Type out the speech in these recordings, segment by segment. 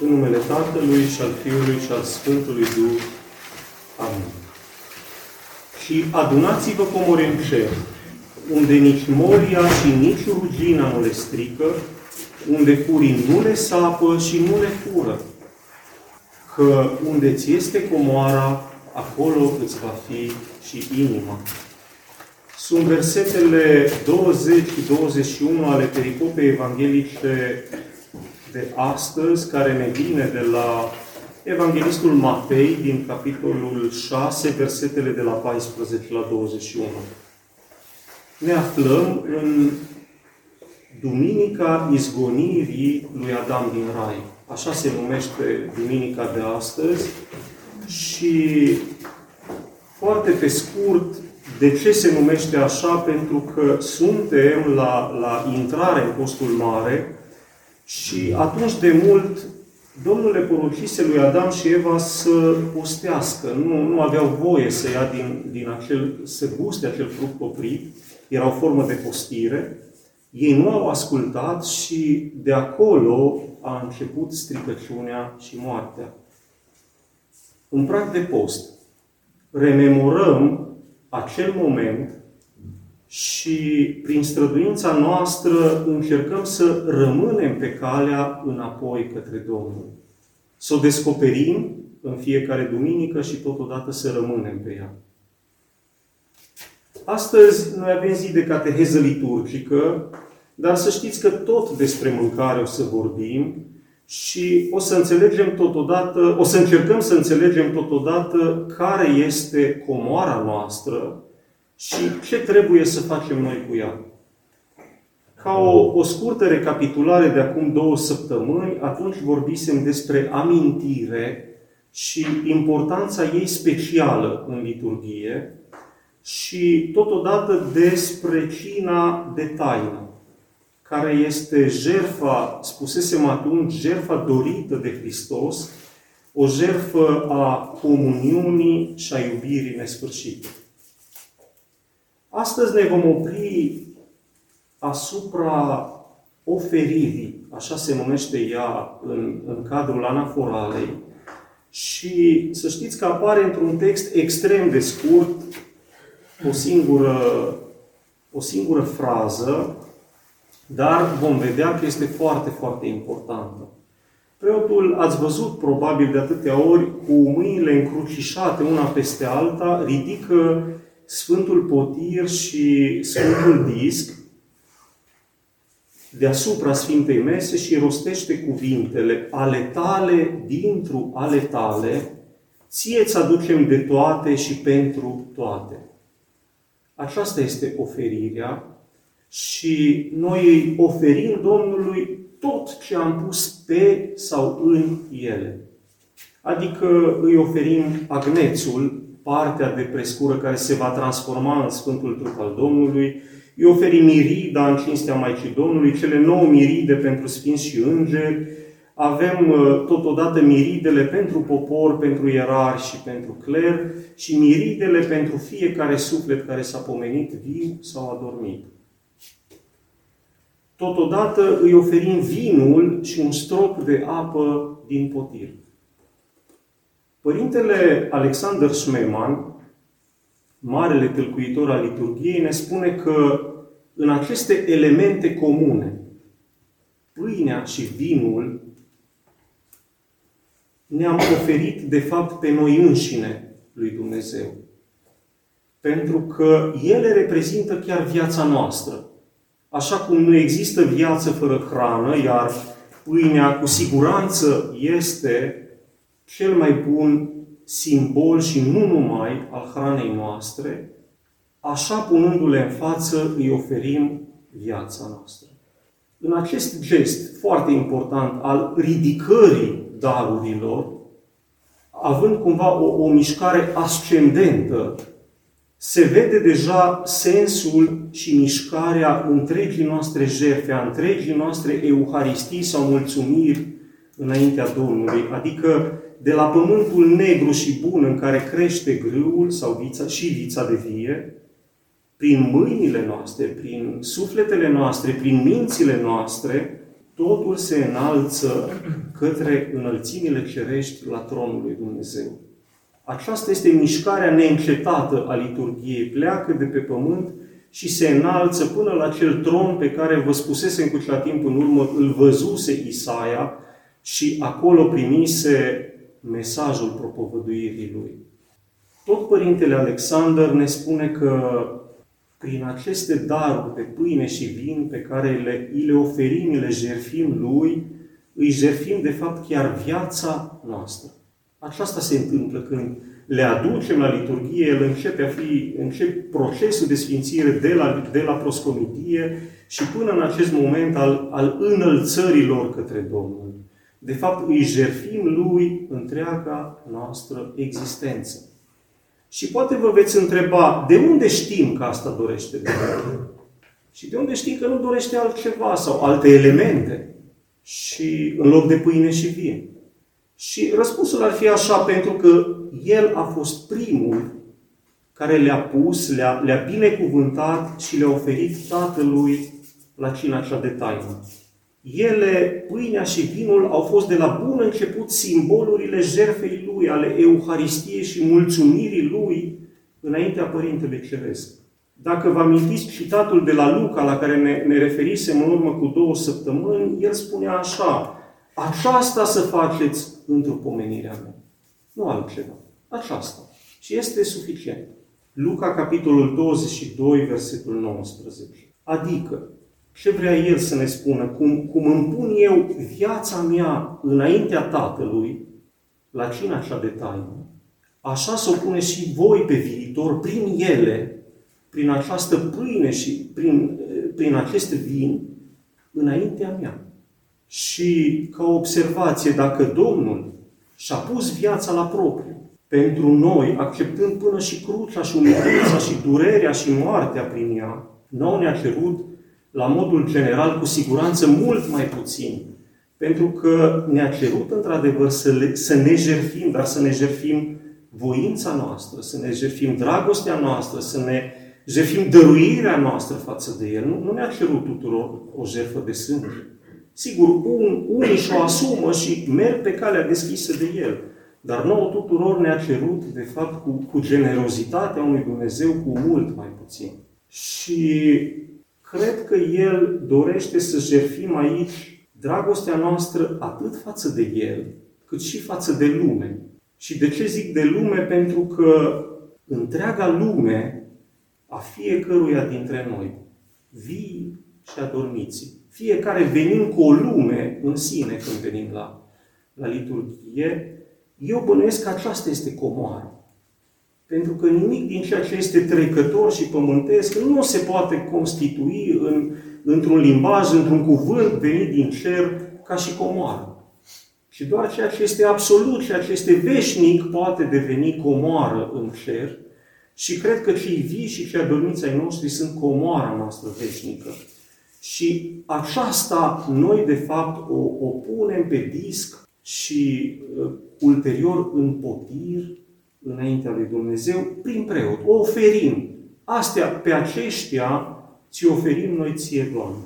În numele Tatălui și al Fiului și al Sfântului Duh. Amin. Și adunați-vă comori în cer, unde nici moria și nici rugina nu le strică, unde furii nu le sapă și nu le fură. Că unde ți este comoara, acolo îți va fi și inima. Sunt versetele 20 și 21 ale pericopei evanghelice de astăzi, care ne vine de la Evanghelistul Matei, din capitolul 6, versetele de la 14 la 21. Ne aflăm în Duminica izgonirii lui Adam din Rai. Așa se numește Duminica de astăzi. Și foarte pe scurt, de ce se numește așa? Pentru că suntem la, la intrare în postul mare și atunci de mult Domnul le poruncise lui Adam și Eva să postească. Nu, nu aveau voie să ia din, din acel, să guste acel fruct oprit. Era o formă de postire. Ei nu au ascultat și de acolo a început stricăciunea și moartea. În prag de post, rememorăm acel moment și prin străduința noastră încercăm să rămânem pe calea înapoi către Domnul. Să o descoperim în fiecare duminică și totodată să rămânem pe ea. Astăzi noi avem zi de cateheză liturgică, dar să știți că tot despre mâncare o să vorbim și o să înțelegem totodată, o să încercăm să înțelegem totodată care este comoara noastră și ce trebuie să facem noi cu ea. Ca o, o scurtă recapitulare de acum două săptămâni, atunci vorbisem despre amintire și importanța ei specială în liturghie și totodată despre cina de taină, care este jerfa, spusesem atunci, jerfa dorită de Hristos, o jerfă a comuniunii și a iubirii nesfârșite. Astăzi ne vom opri asupra oferirii, așa se numește ea în, în cadrul anaforalei, și să știți că apare într-un text extrem de scurt, o singură, o singură frază, dar vom vedea că este foarte, foarte importantă. Preotul, ați văzut probabil de atâtea ori, cu mâinile încrucișate una peste alta, ridică Sfântul Potir și Sfântul Disc deasupra Sfintei Mese și rostește cuvintele ale tale, dintru ale tale, ție îți aducem de toate și pentru toate. Aceasta este oferirea și noi îi oferim Domnului tot ce am pus pe sau în ele. Adică îi oferim agnețul, partea de prescură care se va transforma în Sfântul Trup al Domnului, îi oferi mirida în cinstea Maicii Domnului, cele nouă miride pentru sfinți și îngeri, avem uh, totodată miridele pentru popor, pentru ierari și pentru cler și miridele pentru fiecare suflet care s-a pomenit viu sau adormit. Totodată îi oferim vinul și un strop de apă din potir. Părintele Alexander Smeman, marele tâlcuitor al liturgiei, ne spune că în aceste elemente comune, pâinea și vinul, ne-am oferit de fapt pe noi înșine lui Dumnezeu. Pentru că ele reprezintă chiar viața noastră. Așa cum nu există viață fără hrană, iar pâinea cu siguranță este cel mai bun simbol și nu numai al hranei noastre, așa punându-le în față îi oferim viața noastră. În acest gest foarte important al ridicării darurilor, având cumva o, o mișcare ascendentă, se vede deja sensul și mișcarea întregii noastre jertfe, a întregii noastre euharistii sau mulțumiri înaintea Domnului. Adică de la pământul negru și bun în care crește grâul sau vița, și vița de vie, prin mâinile noastre, prin sufletele noastre, prin mințile noastre, totul se înalță către înălțimile cerești la tronul lui Dumnezeu. Aceasta este mișcarea neîncetată a liturgiei. Pleacă de pe pământ și se înalță până la cel tron pe care vă spusesem cu cea timp în urmă, îl văzuse Isaia și acolo primise mesajul propovăduirii lui. Tot Părintele Alexander ne spune că prin aceste daruri de pâine și vin pe care le, îi le oferim, le jerfim lui, îi jerfim de fapt chiar viața noastră. Aceasta se întâmplă când le aducem la liturghie, el începe a fi, începe procesul de sfințire de la, de la proscomitie și până în acest moment al, al înălțărilor către Domnul. De fapt, îi jerfim lui întreaga noastră existență. Și poate vă veți întreba, de unde știm că asta dorește Dumnezeu? Și de unde știm că nu dorește altceva sau alte elemente? Și în loc de pâine și vin. Și răspunsul ar fi așa, pentru că El a fost primul care le-a pus, le-a, le-a binecuvântat și le-a oferit Tatălui la cina cea de taină. Ele, pâinea și vinul, au fost de la bun început simbolurile jertfei Lui, ale Euharistiei și mulțumirii Lui înaintea Părintelui Ceresc. Dacă vă amintiți citatul de la Luca, la care ne, ne referisem în urmă cu două săptămâni, el spunea așa, aceasta să faceți într-o pomenirea mea. Nu altceva. Aceasta. Și este suficient. Luca, capitolul 22, versetul 19. Adică, ce vrea El să ne spună? Cum, cum îmi pun eu viața mea înaintea Tatălui, la cina cea de taină, așa să o pune și voi pe viitor, prin ele, prin această pâine și prin, prin acest vin, înaintea mea. Și ca observație, dacă Domnul și-a pus viața la propriu pentru noi, acceptând până și crucea și umilința și durerea și moartea prin ea, nu ne-a cerut la modul general, cu siguranță, mult mai puțin. Pentru că ne-a cerut, într-adevăr, să, le, să ne jerfim, dar să ne jerfim voința noastră, să ne jerfim dragostea noastră, să ne jerfim dăruirea noastră față de El. Nu, nu ne-a cerut tuturor o jertfă de sânge. Sigur, un, unii și-o asumă și merg pe calea deschisă de El. Dar nouă tuturor ne-a cerut, de fapt, cu, cu generozitatea unui Dumnezeu, cu mult mai puțin. Și cred că El dorește să jerfim aici dragostea noastră atât față de El, cât și față de lume. Și de ce zic de lume? Pentru că întreaga lume a fiecăruia dintre noi, vii și adormiții, fiecare venim cu o lume în sine când venim la, la liturghie, eu bănuiesc că aceasta este comoară. Pentru că nimic din ceea ce este trecător și pământesc nu se poate constitui în, într-un limbaj, într-un cuvânt venit din cer ca și comoară. Și doar ceea ce este absolut, ceea ce este veșnic, poate deveni comoară în cer. Și cred că cei vii și cei adormiți ai noștri sunt comoara noastră veșnică. Și aceasta noi, de fapt, o, o punem pe disc și uh, ulterior în potir înaintea lui Dumnezeu prin preot. O oferim. Astea, pe aceștia, ți oferim noi ție, Doamne.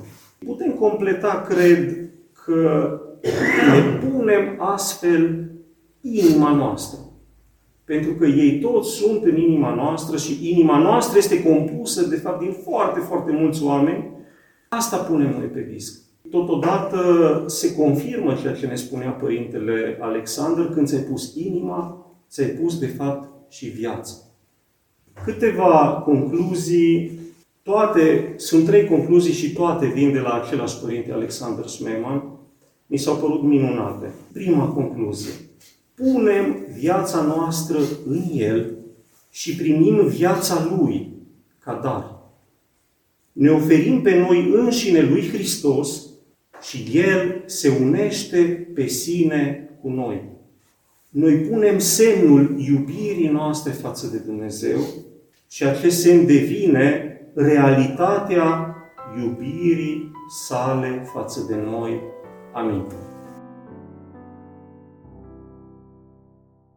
Putem completa, cred, că ne punem astfel inima noastră. Pentru că ei toți sunt în inima noastră și inima noastră este compusă, de fapt, din foarte, foarte mulți oameni. Asta punem noi pe disc. Totodată se confirmă ceea ce ne spunea Părintele Alexander când ți-ai pus inima ți-ai pus, de fapt, și viața. Câteva concluzii, toate, sunt trei concluzii și toate vin de la același părinte Alexander Smeman, mi s-au părut minunate. Prima concluzie. Punem viața noastră în El și primim viața Lui ca dar. Ne oferim pe noi înșine Lui Hristos și El se unește pe sine cu noi noi punem semnul iubirii noastre față de Dumnezeu și acest semn devine realitatea iubirii sale față de noi. Amin.